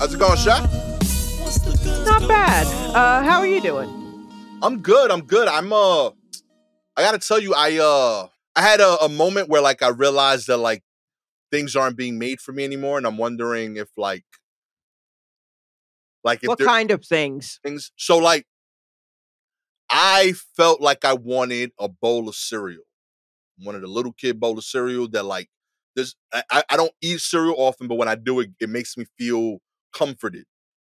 How's it going, Shaq? Not bad. Uh, how are you doing? I'm good. I'm good. I'm uh I gotta tell you, I uh I had a, a moment where like I realized that like things aren't being made for me anymore, and I'm wondering if like like if What kind of things? things. So like, I felt like I wanted a bowl of cereal, wanted a little kid bowl of cereal that like this. I, I- I don't eat cereal often, but when I do it, it makes me feel comforted.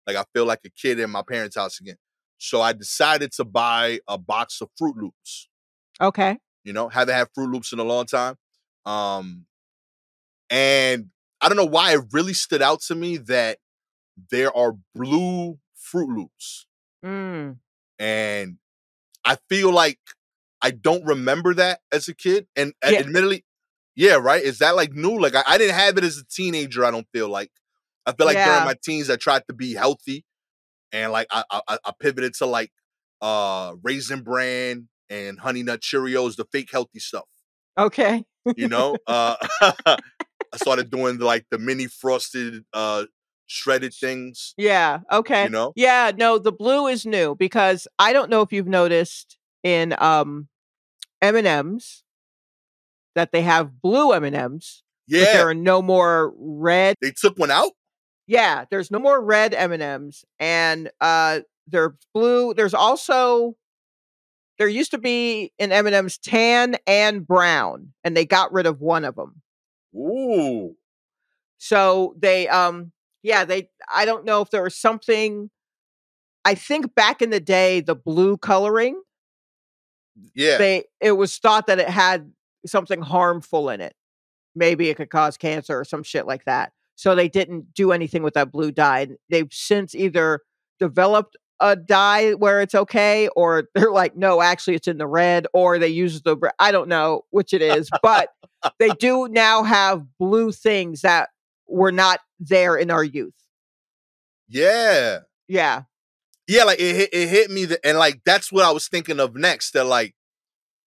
Like I feel like a kid in my parents' house again. So I decided to buy a box of Froot Loops. Okay. You know, haven't had Froot Loops in a long time. Um, and I don't know why it really stood out to me that there are blue Froot Loops Mm. and I feel like I don't remember that as a kid. And uh, Yeah. admittedly, yeah, right. Is that like new? Like I, I didn't have it as a teenager. I don't feel like. I feel like Yeah. during my teens, I tried to be healthy, and like I, I, I- pivoted to like uh raisin bran and honey nut Cheerios, the fake healthy stuff. Okay. You know, uh, I started doing like the mini frosted uh shredded things. Yeah. Okay. You know, Yeah. No, the blue is new because I don't know if you've noticed in um M and M's that they have blue M and M's, yeah, there are no more red. they took one out. Yeah, there's no more red M and uh, they're blue. There's also there used to be in M and M's tan and brown, and they got rid of one of them. Ooh. So they um yeah, they I don't know if there was something I think back in the day the blue coloring, Yeah. they it was thought that it had something harmful in it. Maybe it could cause cancer or some shit like that. So they didn't do anything with that blue dye. They've since either developed a dye where it's okay or they're like no, actually it's in the red or they use the I don't know which it is, but they do now have blue things that were not there in our youth. Yeah. Yeah. Yeah, like it hit, it hit me, that, and like that's what I was thinking of next. That like,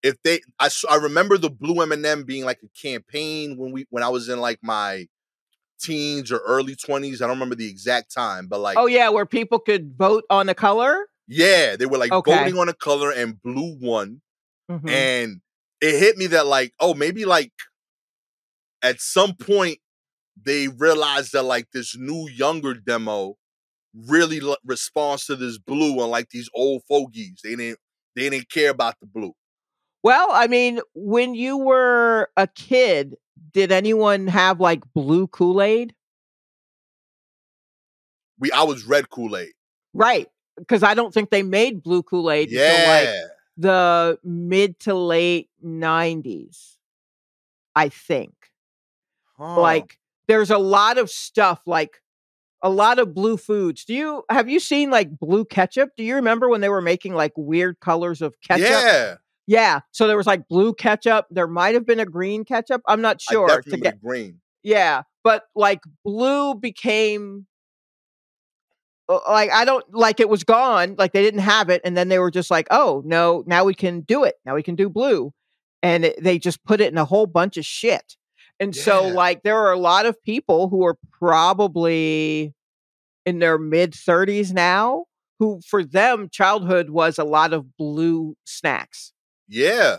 if they, I, I remember the blue M and m being like a campaign when we when I was in like my teens or early twenties. I don't remember the exact time, but like, Oh yeah, where people could vote on the color. yeah, they were like Okay. voting on a color, and blue won, Mhm. and it hit me that like, oh, maybe like at some point they realized that like this new younger demo really l- responds to this blue and like these old fogies. They didn't they didn't care about the blue. Well, I mean, when you were a kid, did anyone have like blue Kool Aid? We I was red Kool-Aid. Right. Because I don't think they made blue Kool Aid until like the mid to late 90s, I think. Huh. Like, there's a lot of stuff, like a lot of blue foods. Do you have you seen like blue ketchup? Do you remember when they were making like weird colors of ketchup? Yeah. Yeah. So there was like blue ketchup. There might have been a green ketchup. I'm not I sure. to definitely get, green. yeah. But like blue became like I don't like it was gone. Like they didn't have it. And then they were just like, oh, no, now we can do it. Now we can do blue. And it, they just put it in a whole bunch of shit. And so, like, there are a lot of people who are probably in their mid 30s now who, for them, childhood was a lot of blue snacks Yeah.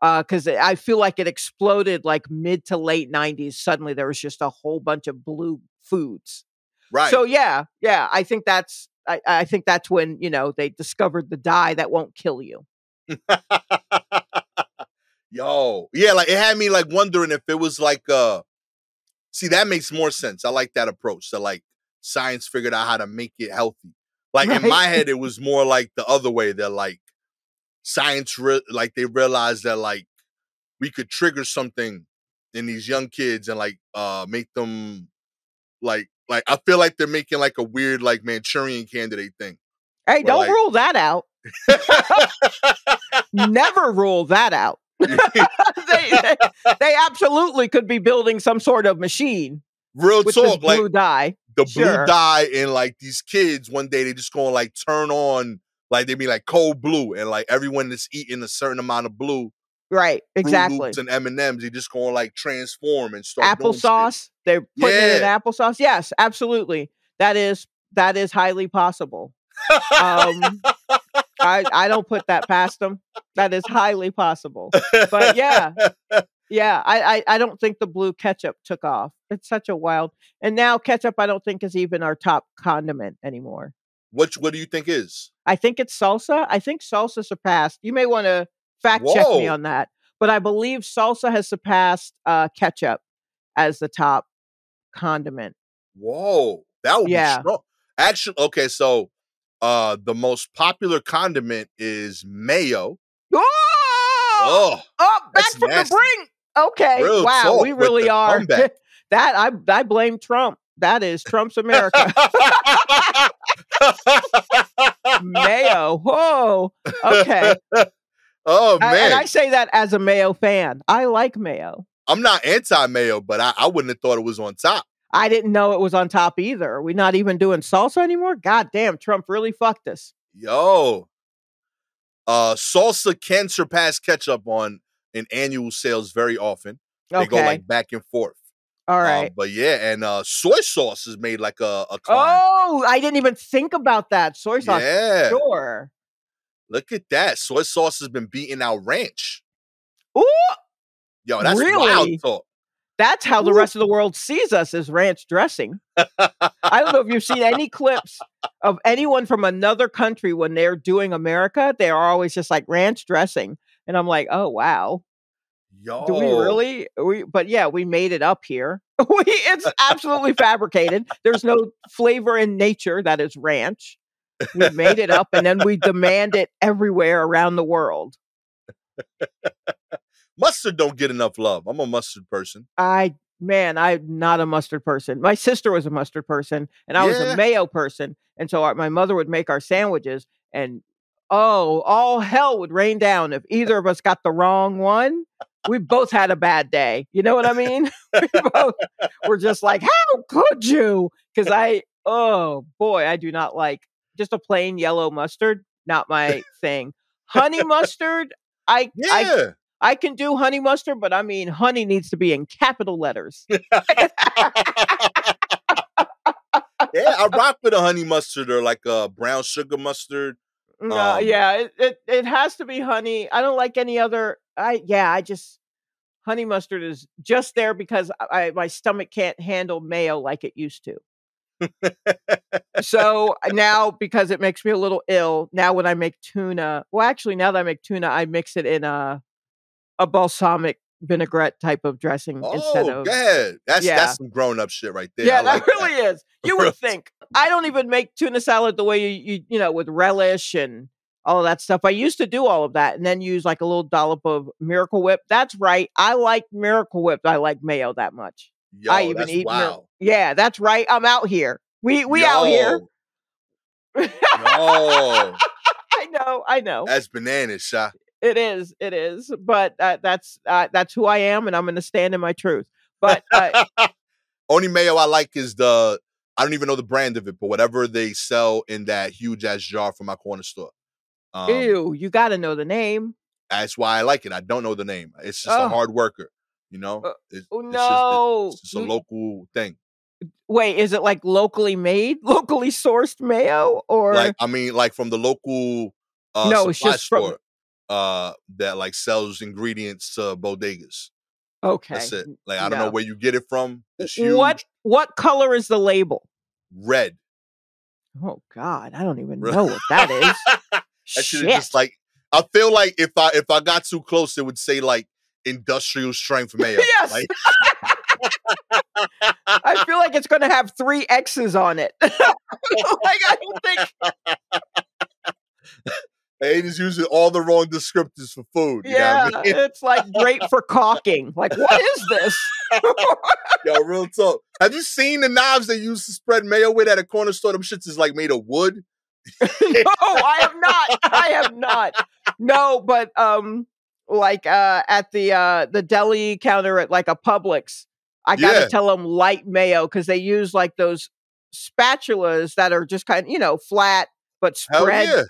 because I feel like it exploded like mid to late 90s. Suddenly there was just a whole bunch of blue foods. Right. So yeah, yeah, I think that's I, I think that's when you know they discovered the dye that won't kill you. Yo. Yeah, like it had me like wondering if it was like uh see that makes more sense. I like that approach. So like science figured out how to make it healthy. Like in my head it was more like the other way that like science re- like they realized that like we could trigger something in these young kids and like uh make them like like I feel like they're making like a weird like Manchurian candidate thing. Hey, don't like- rule that out. Never rule that out. they, they, they absolutely could be building some sort of machine Real talk, like blue dye. the blue dye and like these kids one day they just gonna like turn on like they'd be like cold blue and like everyone that's eating a certain amount of blue Right, exactly. Loops and M and M's they just gonna like transform and start. Applesauce. They're putting it in applesauce. Yes, absolutely. that is that is highly possible. Um, I I don't put that past them. That is highly possible. But yeah, yeah, I, I I don't think the blue ketchup took off. It's such a wild. And now ketchup, I don't think is even our top condiment anymore. Which what do you think is? I think it's salsa. I think salsa surpassed. You may want to fact check me on that, but I believe salsa has surpassed uh, ketchup as the top condiment. Whoa, that would Yeah. be strong. Actually, okay, so uh the most popular condiment is mayo. Oh, Oh, oh back from nasty. the brink. Okay, Real wow, we really are. that I I blame Trump. That is Trump's America. Mayo. Whoa. Okay. oh I- man, and I say that as a Mayo fan. I like Mayo. I'm not anti-mayo, but I, I wouldn't have thought it was on top. I didn't know it was on top either. Are we not even doing salsa anymore? God damn, Trump really fucked us. Yo, uh, salsa can surpass ketchup on in annual sales very often. They Okay. go like back and forth. All Um, but yeah, and uh, soy sauce is made like a, a oh, I didn't even think about that. Soy sauce. yeah. Sure. Look at that. Soy sauce has been beating out ranch. Ooh, Yo, that's Really? wild talk. that's how the rest of the world sees us as ranch dressing. I don't know if you've seen any clips of anyone from another country when they're doing America. They are always just like ranch dressing. And I'm like, oh wow. Yo. Do we really? We, but yeah, we made it up here. we, it's absolutely fabricated. There's no flavor in nature that is ranch. We made it up and then we demand it everywhere around the world. Mustard don't get enough love. I'm a mustard person. I, man, I'm not a mustard person. My sister was a mustard person and I was a mayo person. And so our, my mother would make our sandwiches and oh, all hell would rain down if either of us got the wrong one. We both had a bad day. You know what I mean? we both were just like, how could you? Because I, oh boy, I do not like just a plain yellow mustard. Not my thing. Honey mustard, I, I, Yeah. I can do honey mustard, but I mean, honey needs to be in capital letters. yeah, I rock with a honey mustard or like a brown sugar mustard. No, Um, yeah, it, it it has to be honey. I don't like any other. I yeah, I just honey mustard is just there because I, my stomach can't handle mayo like it used to. so uh, now because it makes me a little ill. Now when I make tuna, well, actually now that I make tuna, I mix it in a a balsamic vinaigrette type of dressing instead Oh, of go ahead. That's Yeah. that's some grown up shit right there. Yeah, like that really is. You would think. I don't even make tuna salad the way you, you you know with relish and all of that stuff. I used to do all of that and then use like a little dollop of Miracle Whip. That's right. I like Miracle Whip. I like mayo that much. Yo, I even eat Mir- wow. Yeah, that's right. I'm out here. We we out here. Yo, Yo, I know. I know. that's bananas, Sha. It is. It is. But uh, that's uh, that's who I am, and I'm going to stand in my truth. But uh, Only mayo I like is the I don't even know the brand of it, but whatever they sell in that huge ass jar from my corner store. Um, ew, you got to know the name. That's why I like it. I don't know the name. It's just Oh. a hard worker, you know. Uh, It's, oh, it's no. just, it's just a local thing. Wait, is it like locally made, locally sourced mayo, or Like I mean, like from the local uh, No, it's just from- store uh, that like sells ingredients to bodegas. okay? That's it. Like I don't know where you get it from. It's huge. What what color is the label? red? Oh God, I don't even know what that is. Shit Shit. just like I feel like if I if I got too close, it would say like industrial strength mayo. Yes. Like, I feel like it's going to have three X's on it. like I don't think. They just using all the wrong descriptors for food. You know Yeah, I mean? it's like great for caulking. Like what is this? Yo, real talk. Have you seen the knives they use to spread mayo with at a corner store? Them shits is like made of wood. no, I have not. I have not. No, but um, like uh, at the uh the deli counter at like a Publix, I gotta Yeah. tell them light mayo because they use like those spatulas that are just kind of you know flat but spread, yeah.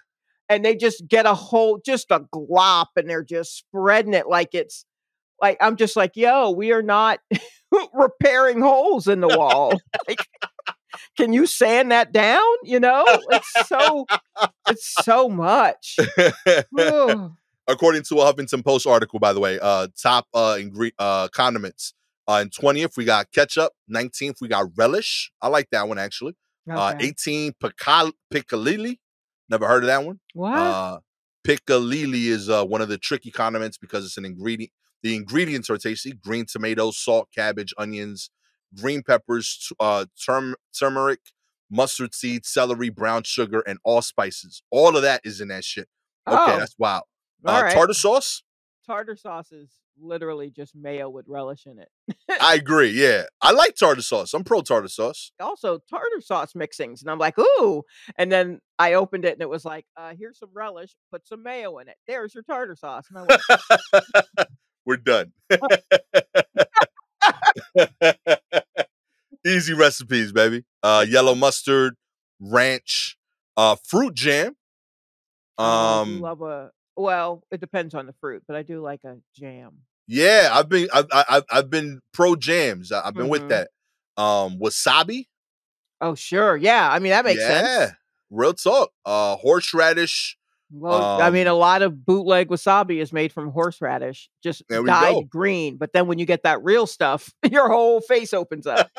And they just get a whole just a glop, and they're just spreading it like it's like I'm just like, yo, we are not repairing holes in the wall. like, can you sand that down? You know, it's so it's so much. According to a Huffington Post article, by the way, uh, top uh, ingre- uh condiments. Uh, in 20th, we got ketchup. 19th, we got relish. I like that one actually. Uh, 18, pical- piccalilli. Never heard of that one. what? Uh, piccalilli is uh, one of the tricky condiments because it's an ingredient. The ingredients are tasty: green tomatoes, salt, cabbage, onions, green peppers, uh, turm- turmeric, mustard seed, celery, brown sugar, and allspices. All of that is in that shit. Okay, oh, that's wild. Uh, right. Tartar sauce. Tartar sauce is literally just mayo with relish in it. I agree. Yeah, I like tartar sauce. I'm pro tartar sauce. also tartar sauce mixings and i'm like ooh and then i opened it and it was like uh here's some relish put some mayo in it there's your tartar sauce and i went We're done. Easy recipes, baby. Uh, yellow mustard, ranch, uh, fruit jam. "Oh, Um, love a well it depends on the fruit but i do like a jam yeah, I've been, I've, I've, I've been pro jams. I've been with Mhm. that. Um, wasabi. oh sure yeah i mean that makes sense. yeah, sense real talk. Uh, horseradish. well i mean a Um, lot of bootleg wasabi is made from horseradish just dyed go. green but then when you get that real stuff your whole face opens up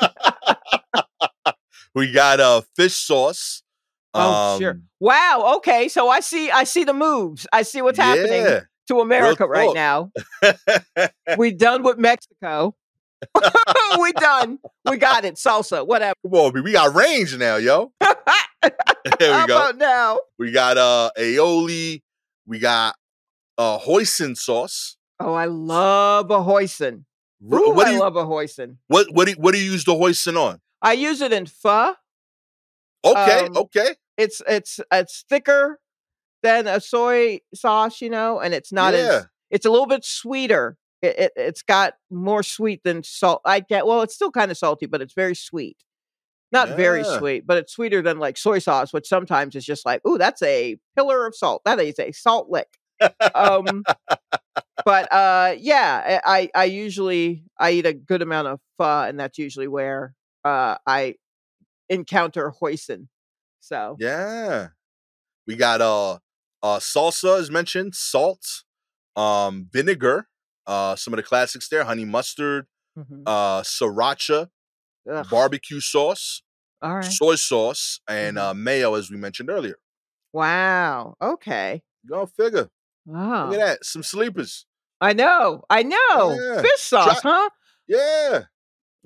We got uh fish sauce. Oh sure Um, wow okay so i see i see the moves i see what's happening to America right talk. now. we done with Mexico. we done. We got it. Salsa, whatever. Come on, we got range now, yo. There we go. about now? We got uh aioli. We got uh hoisin sauce. Oh, I love a hoisin. Ooh, what do you love a hoisin. what what do you, what do you use the hoisin on? I use it in pho. Okay, Um, okay. It's it's it's thicker than a soy sauce, you know, and it's not Yeah. as it's a little bit sweeter. It, it it's got more sweet than salt. I get well, it's still kind of salty, but it's very sweet. Not very sweet, but it's sweeter than like soy sauce, which sometimes is just like, ooh, that's a pillar of salt. That is a salt lick. um but uh yeah I, I i usually i eat a good amount of pho and that's usually where uh i encounter hoisin so Yeah. We got uh uh salsa as mentioned, salt, um vinegar, uh some of the classics there, honey mustard, mhm. uh sriracha, Ugh, barbecue sauce, all right soy sauce, and Mhm. uh mayo as we mentioned earlier. wow okay Go figure. wow Look at that. Some sleepers. i know i know Yeah. fish sauce huh Yeah.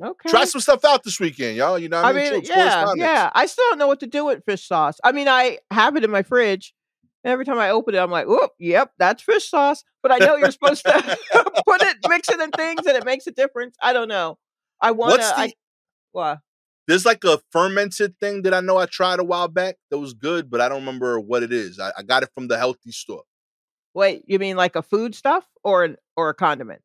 Okay Try some stuff out this weekend, y'all. You know what I I mean? mean, yeah, yeah. I still don't know what to do with fish sauce. I mean, I have it in my fridge. and Every time I open it, I'm like, "Whoop, yep, that's fish sauce." But I know you're supposed to put it, mix it in things, and it makes a difference. I don't know. I want to. what? There's like a fermented thing that I know I tried a while back that was good, but I don't remember what it is. I, I got it from the healthy store. Wait, you mean like a food stuff or an or a condiment?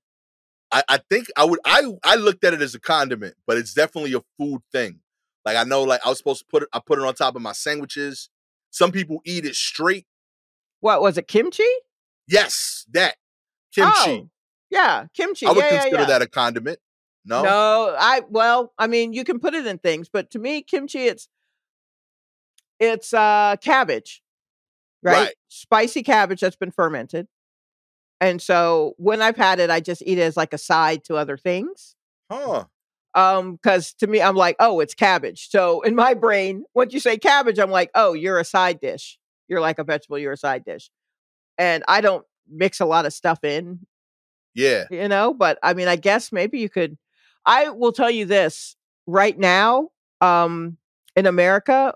I, I think I would I I looked at it as a condiment, but it's definitely a food thing. Like I know, like I was supposed to put it, I put it on top of my sandwiches. Some people eat it straight. What was it? Kimchi? Yes, that kimchi. Oh, yeah, kimchi. I would yeah, yeah, consider yeah. that a condiment. No, No, I well, I mean, you can put it in things, but to me, kimchi, it's it's uh cabbage, right? Right. Spicy cabbage that's been fermented. And so when I've had it, I just eat it as like a side to other things. huh? Um, because to me, I'm like, oh, it's cabbage. So in my brain, once you say cabbage, I'm like, oh, you're a side dish. You're like a vegetable, you're a side dish. And I don't mix a lot of stuff in Yeah, you know but i mean i guess maybe you could i will tell you this right now um in america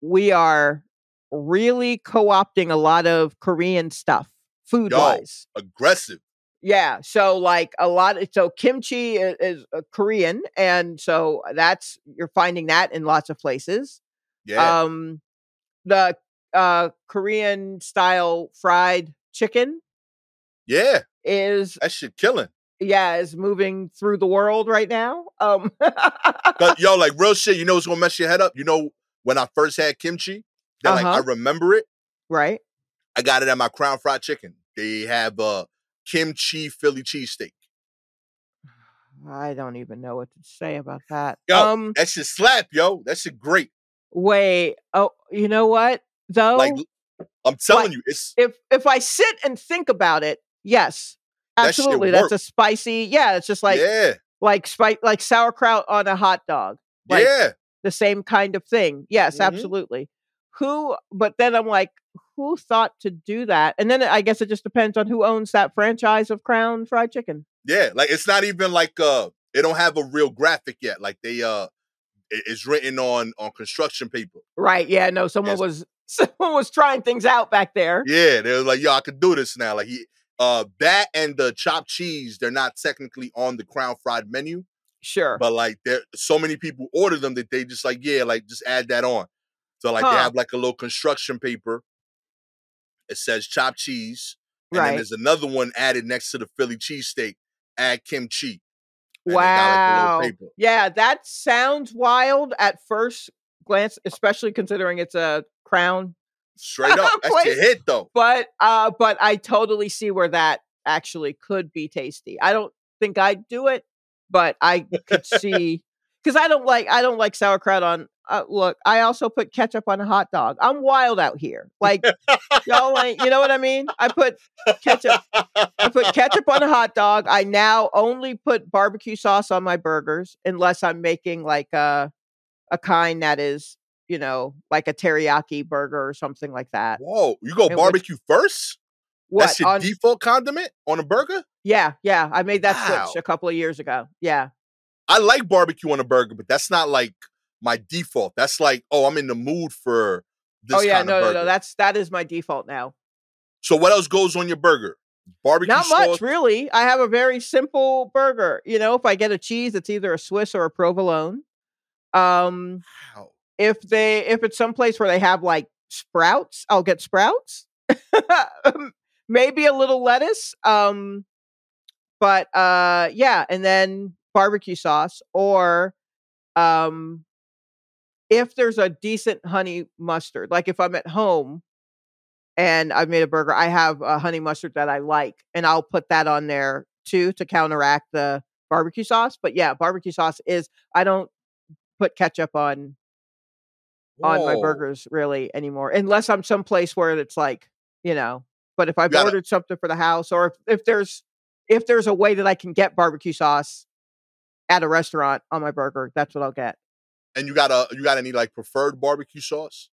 we are really co-opting a lot of korean stuff food wise aggressive. yeah so like a lot so kimchi is, is uh, korean and so that's you're finding that in lots of places Yeah, um the uh korean style fried chicken yeah, is that shit killing. yeah, is moving through the world right now. Um, But yo, like real shit. You know what's gonna mess your head up? You know when I first had kimchi, that like I Uh-huh. remember it. right? I got it at my Crown Fried Chicken. They have a kimchi Philly cheesesteak. I don't even know what to say about that. Yo, um, that shit slap, yo. That shit great. wait. Oh, you know what? Though, Like I'm telling Like, you, it's if if I sit and think about it, yes, That absolutely. That's a spicy. Yeah, it's just like yeah, like spice like sauerkraut on a hot dog. Like yeah. the same kind of thing. Yes, Mhm. absolutely. Who? But then I'm like, who thought to do that? And then I guess it just depends on who owns that franchise of Crown Fried Chicken. Yeah, like it's not even like uh they don't have a real graphic yet. Like they uh it- it's written on on construction paper. Right? Yeah. No, someone Yes. was someone was trying things out back there. Yeah, they were like, yo, I could do this now. Like he uh that and the chopped cheese, they're not technically on the crown fried menu, Sure. but like there so many people order them that they just like, yeah, like just add that on. So like they have like a little construction paper. It says chopped cheese. And then there's another one added next to the Philly cheesesteak. Add kimchi. and like, Wow. paper. Yeah, that sounds wild at first glance, especially considering it's a Crown. Straight up. That's your hit though. But uh, but I totally see where that actually could be tasty. I don't think I'd do it, but I could see because I don't like I don't like sauerkraut on. Uh, look, I also put ketchup on a hot dog. I'm wild out here. Like y'all ain't. You know what I mean? I put ketchup. I put ketchup on a hot dog. I now only put barbecue sauce on my burgers unless I'm making like a a kind that is, you know, like a teriyaki burger or something like that. Whoa, you go which- barbecue first? What That's your on? default condiment on a burger? yeah, yeah. I made that Wow. switch a couple of years ago. Yeah. I like barbecue on a burger, but that's not like my default. That's like, oh, I'm in the mood for this oh yeah, no, no, no. That's that is my default now. so what else goes on your burger? Barbecue Not sauce. much, really. I have a very simple burger. You know, if I get a cheese, it's either a Swiss or a provolone. Um, Wow. if they if it's someplace where they have like sprouts, I'll get sprouts. Maybe a little lettuce. Um, but uh, yeah, and then barbecue sauce or um, if there's a decent honey mustard, like if I'm at home and I've made a burger, I have a honey mustard that I like, and I'll put that on there too to counteract the barbecue sauce. But yeah, barbecue sauce is I don't put ketchup on on my burgers really anymore, unless I'm someplace where it's like, you know. But if I've ordered something for the house, or if, if there's if there's a way that I can get barbecue sauce at a restaurant on my burger, that's what I'll get. And you got a you got any like preferred barbecue sauce?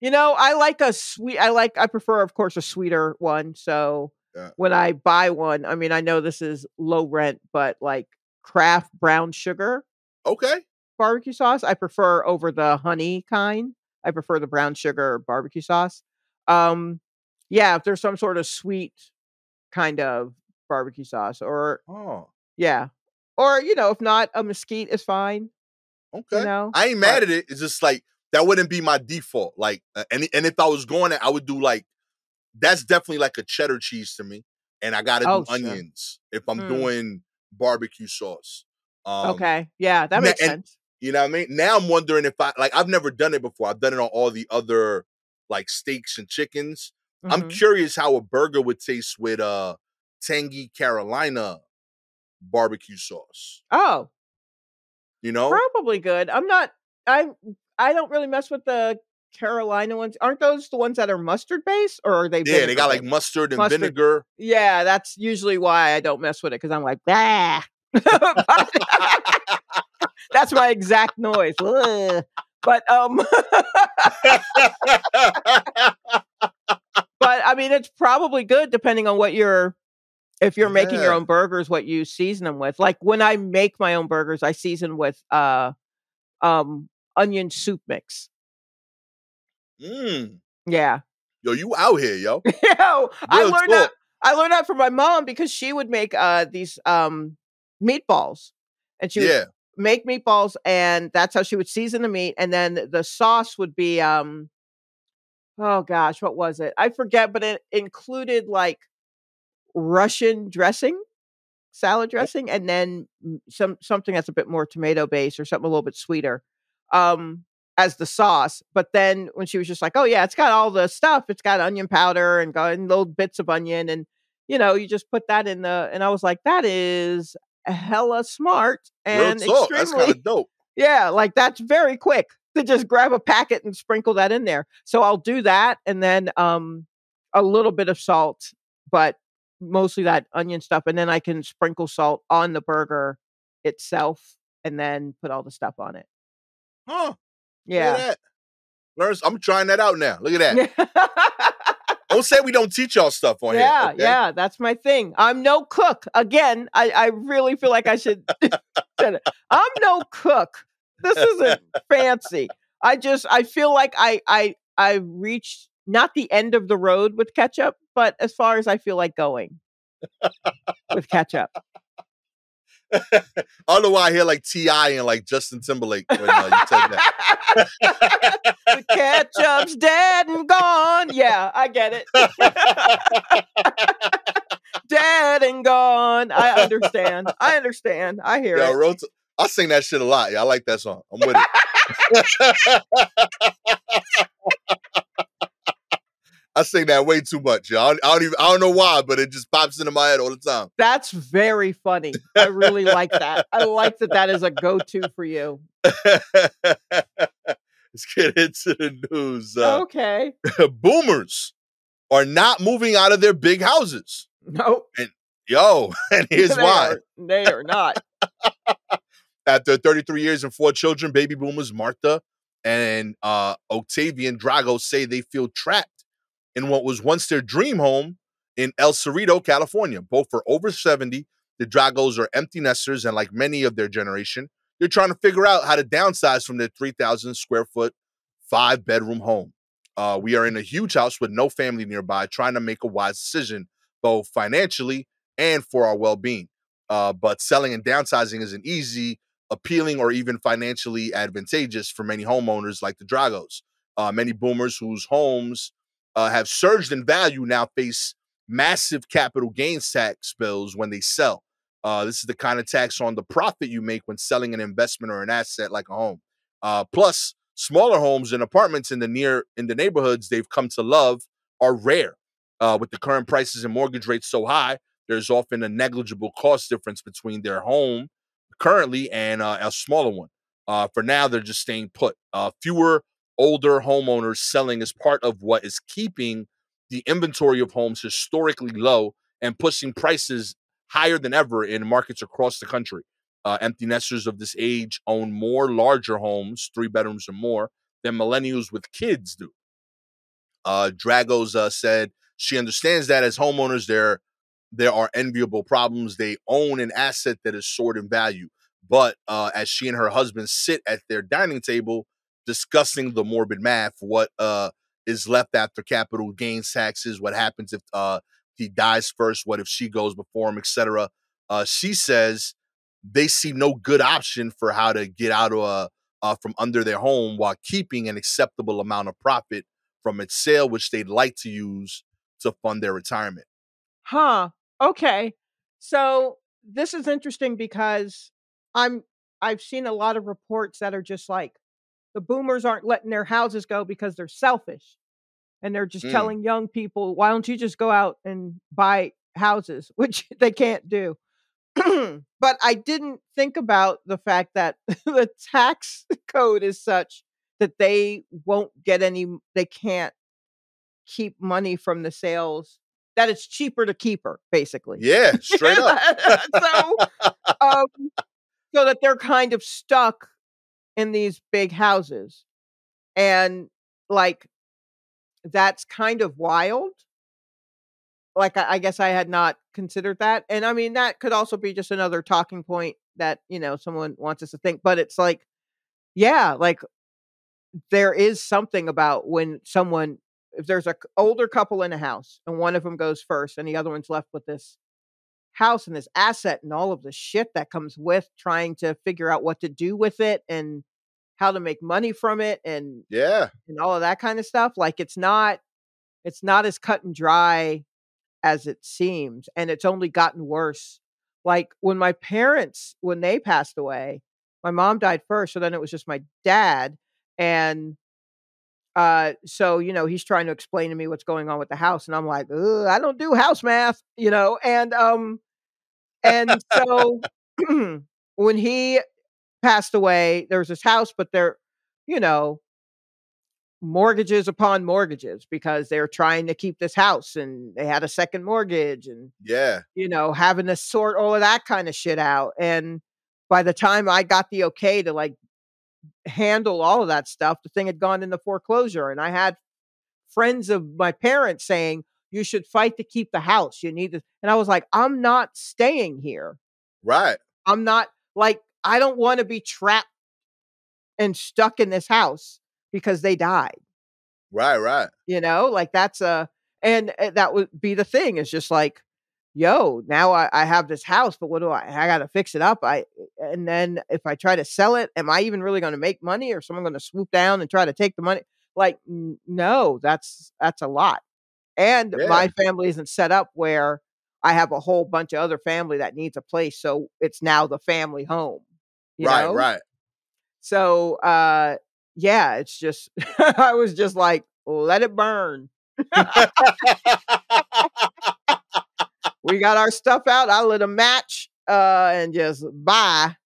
You know, I like a sweet. I like. I prefer, of course, a sweeter one. So Yeah. when I buy one, I mean, I know this is low rent, but like Kraft brown sugar Okay. barbecue sauce, I prefer over the honey kind. I prefer the brown sugar barbecue sauce. Um, yeah, if there's some sort of sweet kind of barbecue sauce, or Oh, yeah, or you know, if not, a mesquite is fine. okay. You know, I ain't but- mad at it. It's just like that wouldn't be my default. Like, uh, and and if I was going, to, I would do like that's definitely like a cheddar cheese to me, and I got to do Oh, sure. onions if I'm Mm. doing barbecue sauce. Um, okay, yeah, that makes and- sense. You know what I mean? Now I'm wondering if I like I've never done it before. I've done it on all the other like steaks and chickens. I'm Mhm. curious how a burger would taste with uh tangy Carolina barbecue sauce. oh, You know? probably good. I'm not. I I don't really mess with the Carolina ones. Aren't those the ones that are mustard based, or are they? Yeah, they got like mustard and Mustard. vinegar. Yeah, that's usually why I don't mess with it because I'm like, bah. that's my exact noise. But um, but I mean, it's probably good depending on what you're. If you're making your own burgers, what you season them with. Like when I make my own burgers, I season with uh, um, onion soup mix. mm. Yeah. Yo, you out here, yo. Yo, I learned that. I learned that from my mom because she would make uh these um meatballs. And she would Yeah. make meatballs and that's how she would season the meat and then the sauce would be um oh gosh, what was it? I forget, but it included like Russian dressing, salad dressing and then some something that's a bit more tomato based or something a little bit sweeter. Um as the sauce. But then when she was just like, "Oh yeah, it's got all the stuff. It's got onion powder and got and little bits of onion, and you know, you just put that in the." And I was like, "That is hella smart and extremely dope. yeah, like that's very quick to just grab a packet and sprinkle that in there. So I'll do that and then um a little bit of salt, but mostly that onion stuff and then I can sprinkle salt on the burger itself and then put all the stuff on it. Huh. Yeah. Learn, I'm trying that out now. Look at that. Don't say we don't teach y'all stuff on yeah, here. okay? yeah, that's my thing. I'm no cook. Again, I, I really feel like I should. I'm no cook. This isn't fancy. I just I feel like I I I reached not the end of the road with ketchup, but as far as I feel like going with ketchup. I don't know why I hear like T.I. and like Justin Timberlake when uh, you said that. the ketchup's dead and gone. Yeah, I get it. dead and gone. I understand. I understand. I hear Yo, it. I sing that shit a lot. Yeah, I like that song. I'm with it. I sing that way too much. I, don't, I don't even I don't know why, but it just pops into my head all the time. That's very funny. I really like that. I like that that is a go-to for you. Let's get into the news. Uh, okay. boomers are not moving out of their big houses. Nope. And yo, and here's they why. Are, they are not. After 33 years and four children, baby boomers Martha and uh, Octavian Drago say they feel trapped in what was once their dream home in El Cerrito, California. Both are over 70. The Dragos are empty nesters, and like many of their generation, they're trying to figure out how to downsize from their 3,000 square foot, five bedroom home. Uh, we are in a huge house with no family nearby, trying to make a wise decision, both financially and for our well being. Uh, but selling and downsizing isn't easy, appealing, or even financially advantageous for many homeowners like the Dragos. Uh, many boomers whose homes uh, have surged in value now face massive capital gains tax bills when they sell. Uh, this is the kind of tax on the profit you make when selling an investment or an asset like a home. Uh, plus, smaller homes and apartments in the near in the neighborhoods they've come to love are rare. Uh, with the current prices and mortgage rates so high, there's often a negligible cost difference between their home currently and uh, a smaller one. Uh, for now, they're just staying put. Uh, fewer older homeowners selling is part of what is keeping the inventory of homes historically low and pushing prices higher than ever in markets across the country. Uh, empty nesters of this age own more larger homes, three bedrooms or more, than millennials with kids do. Uh, Dragos uh, said she understands that as homeowners, there there are enviable problems. They own an asset that is soared in value, but uh, as she and her husband sit at their dining table discussing the morbid math, what uh, is left after capital gains taxes, what happens if uh, he dies first, what if she goes before him, etc. Uh, she says they see no good option for how to get out of uh, uh, from under their home while keeping an acceptable amount of profit from its sale, which they'd like to use to fund their retirement. Huh. Okay. So this is interesting because I'm I've seen a lot of reports that are just like the boomers aren't letting their houses go because they're selfish. And they're just Mm. telling young people, why don't you just go out and buy houses, which they can't do. but I didn't think about the fact that the tax code is such that they won't get any they can't keep money from the sales that it's cheaper to keep her basically Yeah, straight up. so um, so that they're kind of stuck in these big houses and like that's kind of wild. Like I, I guess i had not considered that and i mean that could also be just another talking point that you know someone wants us to think but it's like yeah like there is something about when someone if there's a older couple in a house and one of them goes first and the other one's left with this house and this asset and all of the shit that comes with trying to figure out what to do with it and how to make money from it and Yeah. and all of that kind of stuff like it's not it's not as cut and dry as it seems and it's only gotten worse like when my parents when they passed away my mom died first so then it was just my dad and uh so you know he's trying to explain to me what's going on with the house and i'm like i don't do house math you know and um and so when he passed away, there was this house, but there, you know, mortgages upon mortgages because they're trying to keep this house and they had a second mortgage and Yeah. you know having to sort all of that kind of shit out and by the time i got the okay to like handle all of that stuff the thing had gone into foreclosure and i had friends of my parents saying you should fight to keep the house you need to and i was like i'm not staying here Right. i'm not like i don't want to be trapped and stuck in this house because they died Right. Right. you know like that's a and uh, that would be the thing it's just like yo now I, I have this house but what do i i gotta fix it up i and then if i try to sell it am i even really going to make money or someone going to swoop down and try to take the money like no that's that's a lot and Yeah. my family isn't set up where i have a whole bunch of other family that needs a place so it's now the family home you right. know? Right. So uh yeah, it's just I was just like, let it burn. We got our stuff out. I lit a match uh and just bye.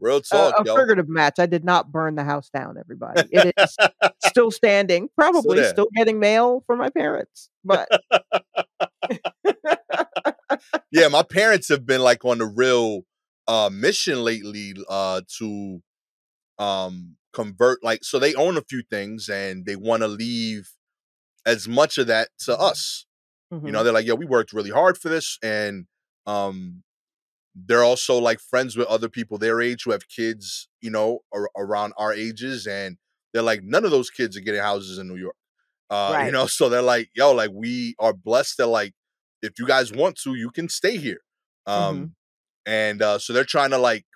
Real Uh, talk, a yo. figurative match. I did not burn the house down, everybody. It is still standing, probably there. still getting mail from my parents. But yeah, my parents have been like on the real uh mission lately uh to um convert like so they own a few things and they want to leave as much of that to us. You mhm, know, they're like, "Yo, we worked really hard for this." And um they're also like friends with other people their age who have kids, you know, ar- around our ages and they're like none of those kids are getting houses in New York. Uh you know, so they're like, "Yo, like we are blessed that like if you guys want to, you can stay here." Um Mhm. and uh so they're trying to like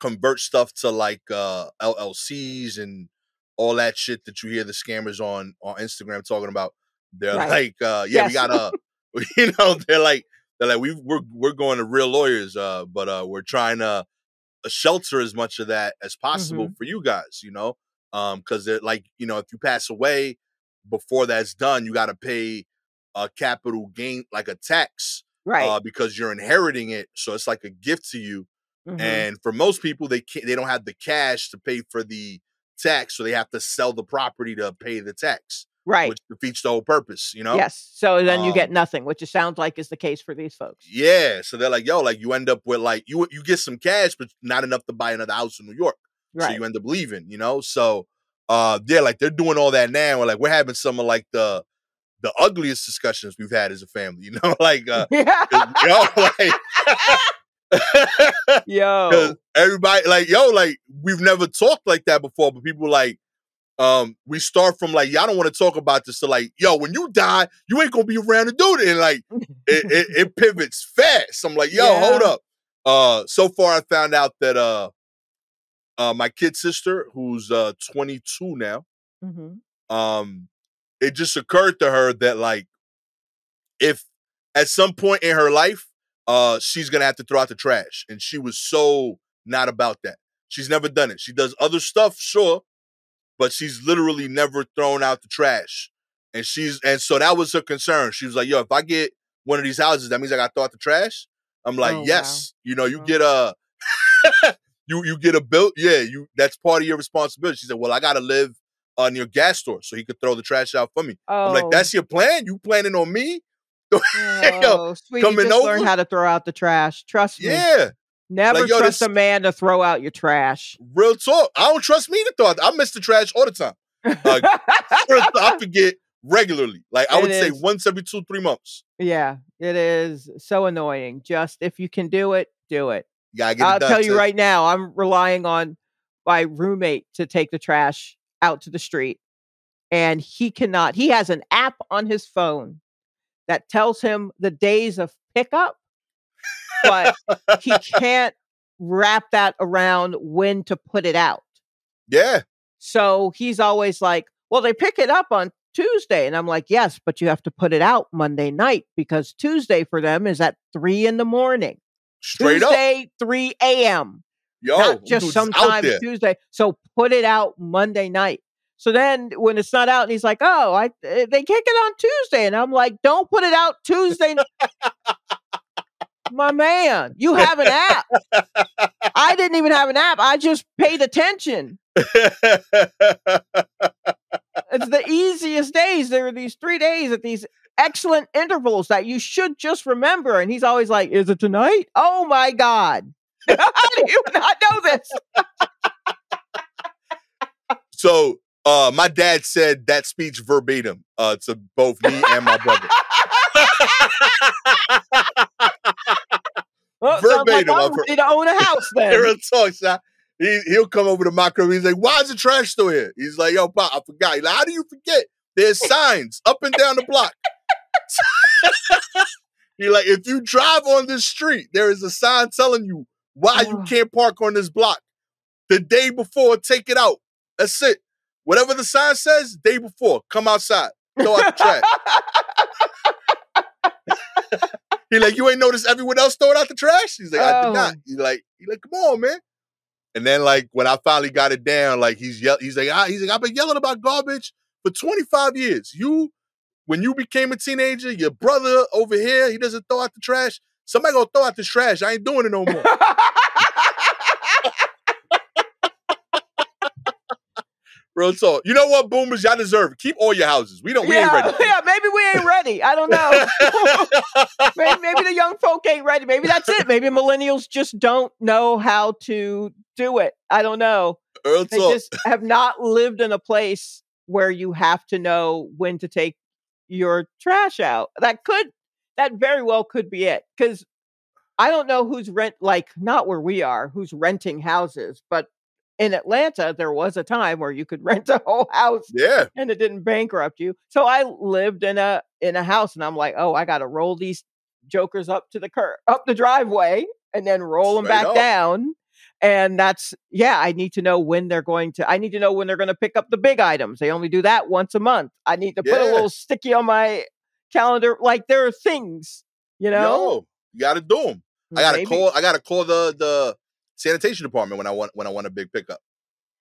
convert stuff to like uh LLCs and all that shit that you hear the scammers on on Instagram talking about. They're Right. like, uh yeah, we gotta you know, they're like they're like we we're we're going to real lawyers, uh, but uh we're trying to uh, shelter as much of that as possible Mm-hmm. for you guys, you know. Um, because they're like, you know, if you pass away before that's done, you gotta pay a capital gain like a tax right. uh because you're inheriting it. So it's like a gift to you. mhm, And for most people, they can't they don't have the cash to pay for the tax, so they have to sell the property to pay the tax, right. which defeats the whole purpose, you know? Yes. So then you get Um, nothing, which it sounds like is the case for these folks. Yeah. So they're like, yo, like you end up with like you you get some cash, but not enough to buy another house in New York. right. So you end up leaving, you know? So uh yeah, like they're doing all that now. Or like we're having some of like the the ugliest discussions we've had as a family, you know, like uh yeah. yo, like Yo. Everybody like yo, like we've never talked like that before, but people like um we start from like y'all don't want to talk about this to like yo when you die you ain't gonna be around to do it and like it, it, it pivots fast. I'm like yo hold up. Uh so far i found out that uh uh my kid sister who's uh 22 now Mhm. um it just occurred to her that like if at some point in her life uh she's gonna have to throw out the trash and she was so not about that. She's never done it. She does other stuff sure but she's literally never thrown out the trash and she's and so that was her concern she was like yo if i get one of these houses that means i gotta throw out the trash i'm like Oh, wow. yes you know you Oh. get a you you get a bill yeah you that's part of your responsibility she said well i gotta live on your Gastor so he could throw the trash out for me Oh, I'm like, oh. that's your plan? You planning on me? oh, sweetie, coming just learn how to throw out the trash. Trust me. Yeah, Never Like, yo, trust this- a man to throw out your trash. real talk. I don't trust me to throw. I miss the trash all the time. Uh, I forget regularly. Like I It would say once every two, three months. yeah, it is so annoying. Just if you can do it, do it. You gotta get I'll tell you right now, I'm relying on my roommate to take the trash out to the street. And he cannot, he has an app on his phone that tells him the days of pickup, but he can't wrap that around when to put it out. Yeah, So he's always like, well, they pick it up on Tuesday. And I'm like, yes, but you have to put it out Monday night because Tuesday for them is at three in the morning. straight up. Tuesday, 3 a.m. Yo, not just sometimes. Tuesday. So put it out Monday night. So then when it's not out, and he's like, "Oh, I eh, they kick it on Tuesday," and I'm like, "Don't put it out Tuesday." My man, you have an app. I didn't even have an app. I just paid attention. It's the easiest days. There are these three days at these excellent intervals that you should just remember. And he's always like, Is it tonight? Oh my God. How do you not know this? so uh my dad said that speech verbatim uh to both me and my brother. Oh, well, like Verbatim, I'm I've heard- ready to own a house then. Real talk, son. He, he'll come over to my crib. He's like, why is the trash still here? He's like, yo, Pop, I forgot. He's like, how do you forget? There's signs up and down the block. He's like, if you drive on this street, there is a sign telling you why you oh. can't park on this block. The day before, take it out. That's it. Whatever the sign says, day before, come outside. Throw out the trash. He like, you ain't noticed everyone else throwing out the trash? He's like, I Oh. did not. He's like, he like, come on, man. And then like when I finally got it down, like he's yell, he's like, ah, he's like, I've been yelling about garbage for 25 years. You, when you became a teenager, your brother over here, he doesn't throw out the trash. Somebody gonna throw out the trash. I ain't doing it no more. Real talk. You know what, boomers, y'all deserve it. Keep all your houses. We don't. We ain't yeah, ready. yeah, maybe we ain't ready. I don't know. maybe, maybe the young folk ain't ready. Maybe that's it. Maybe millennials just don't know how to do it. I don't know. Real They talk. just have not lived in a place where you have to know when to take your trash out. That could, that very well could be it. Because I don't know who's rent, like not where we are, who's renting houses, but in Atlanta, there was a time where you could rent a whole house yeah. and it didn't bankrupt you. So I lived in a in a house and I'm like, oh, I got to roll these jokers up to the curb, up the driveway and then roll them Straight back up. down. And that's yeah, I need to know when they're going to I need to know when they're going to pick up the big items. They only do that once a month. I need to put a little sticky on my calendar like there are things, you know? Yo, you gotta do them. I gotta call. I gotta call the the sanitation department when I want when I want a big pickup.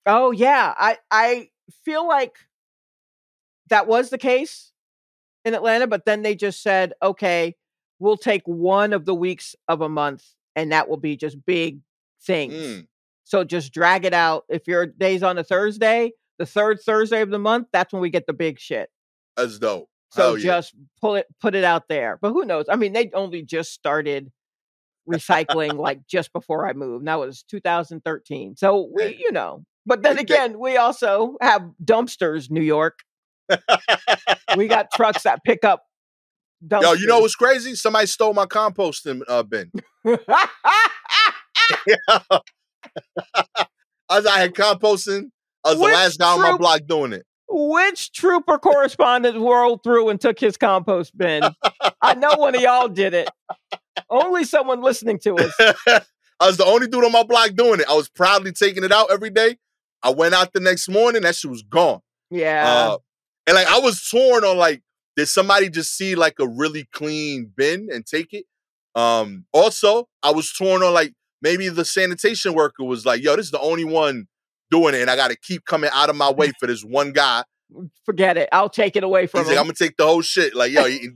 Oh yeah, I I feel like that was the case in Atlanta, but then they just said, okay, we'll take one of the weeks of a month, and that will be just big things. Mm, So just drag it out. If your day's on a Thursday, the third Thursday of the month, that's when we get the big shit. that's dope. So yeah. just pull it, put it out there. But who knows? I mean, they only just started recycling like just before I moved. And that was 2013. So we, you know. But then again, we also have dumpsters, New York. We got trucks that pick up dumpsters. Yo, you know what's crazy? Somebody stole my composting uh, bin. As I had composting, I was the Which last guy on my block doing it. Which trooper correspondent rolled through and took his compost bin? I know one of y'all did it. Only someone listening to us. I was the only dude on my block doing it. I was proudly taking it out every day. I went out the next morning, that shit was gone. Yeah. Uh, and like I was torn on like, did somebody just see like a really clean bin and take it? Um, also, I was torn on like maybe the sanitation worker was like, yo, this is the only one doing it, and I gotta keep coming out of my way for this one guy. Forget it. I'll take it away from He's like, him. I'm gonna take the whole shit. Like, yo, he-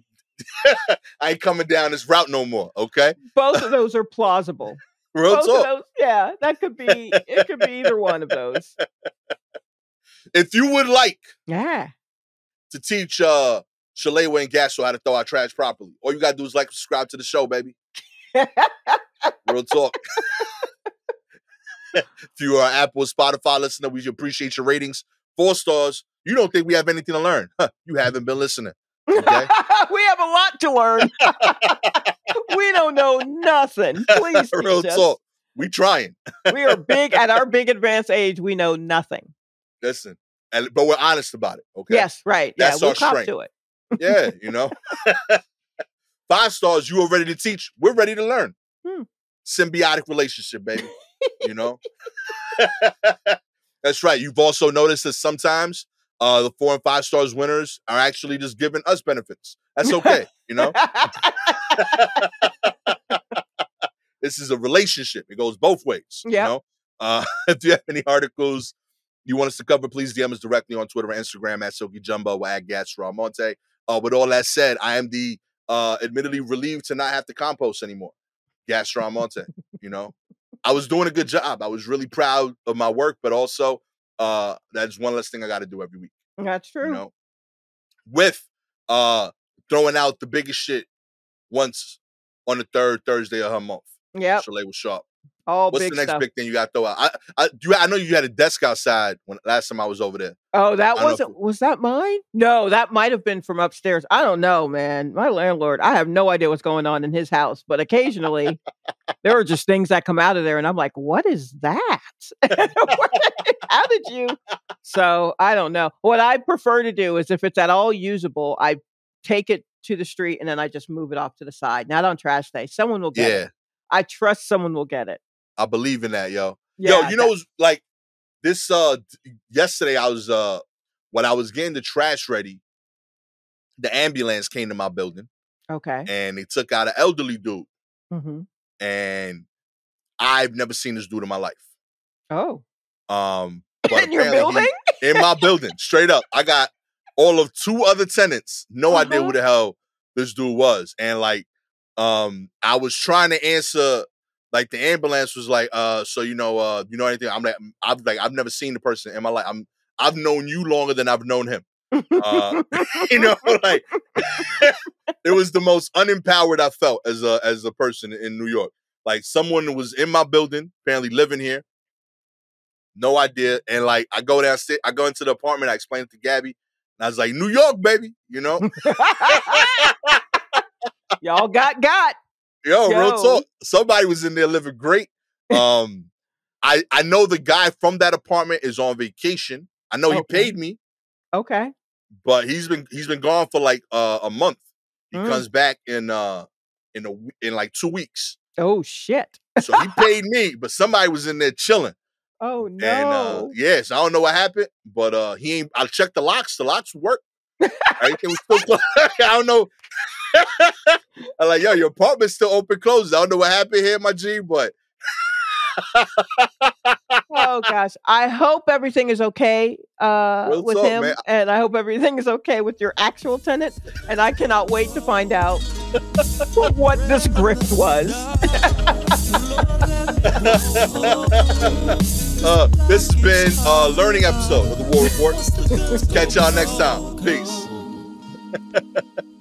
I ain't coming down this route no more. Okay. Both of those are plausible. Real Both talk. of those, yeah, that could be. It could be either one of those. If you would like Yeah. to teach uh Shalewa and Gastor how to throw out trash properly, all you gotta do is like subscribe to the show, baby. Real talk. if you are Apple Spotify listener, we appreciate your ratings. Four stars. You don't think we have anything to learn? Huh, you haven't been listening. Okay. we have a lot to learn. we don't know nothing. Please Real teach us. talk. We trying. We are big at our big advanced age. We know nothing. Listen. And but we're honest about it. Okay. Yes, right. Yeah, That's we'll our strength. to it. Yeah, you know. Five stars, you are ready to teach. We're ready to learn. Hmm. Symbiotic relationship, baby. you know? That's right. You've also noticed that sometimes uh the four and five stars winners are actually just giving us benefits. That's okay, you know. This is a relationship. It goes both ways. You know? Uh if you have any articles you want us to cover, please DM us directly on Twitter and Instagram at Silky Jumbo or at Gas Monte. Uh, with all that said, I am the uh, admittedly relieved to not have to compost anymore. Gastor Almonte. You know, I was doing a good job. I was really proud of my work, but also uh that's one less thing I got to do every week. That's true. You know, with uh throwing out the biggest shit once on the third Thursday of her month. Yep. Shalewa Sharpe. All What's the next stuff. big thing you got to throw out? I, I, you, I know you had a desk outside when last time I was over there. Oh, that don't if wasn't. Was that mine? No, that might have been from upstairs. I don't know, man. My landlord. I have no idea what's going on in his house, but occasionally there are just things that come out of there, and I'm like, "What is that? How did you?" So I don't know. What I prefer to do is if it's at all usable, I take it to the street and then I just move it off to the side. Not on trash day. Someone will get Yeah, it. I trust someone will get it. I believe in that, yo. Yeah, yo, you know, it's like this. Uh, yesterday I was uh when I was getting the trash ready, the ambulance came to my building okay. and they took out an elderly dude, hmm and I've never seen this dude in my life. Oh, Um, but in your he- building? in my building, straight up. I got all of two other tenants. No idea Uh-huh. who the hell this dude was. And like, um, I was trying to answer, like the ambulance was like, uh, so you know, uh, you know anything? I'm like, I've like, I've never seen the person in my life. I'm I've known you longer than I've known him. Uh, you know, like it was the most unempowered I felt as a as a person in New York. Like someone was in my building, apparently living here. No idea. And like I go downstairs, I go into the apartment, I explain it to Gabby, and I was like, New York, baby, you know? Y'all got got. Yo, real talk. Somebody was in there living great. Um, I I know the guy from that apartment is on vacation. I know he paid me, Okay. but he's been he's been gone for like uh, a month. He Mm. comes back in uh in a in like two weeks. Oh shit. So he paid me, but somebody was in there chilling. Oh no. And uh yes, I don't know what happened, but uh he ain't I checked the locks, the locks work. Everything was still. I don't know. I'm like, yo, your apartment's still open closed. I don't know what happened here, my G, but oh gosh. I hope everything is okay uh Real with talk, him. man. And I hope everything is okay with your actual tenant. And I cannot wait to find out what this grift was. Uh this has been a learning episode of the War Report. Catch y'all next time. Peace.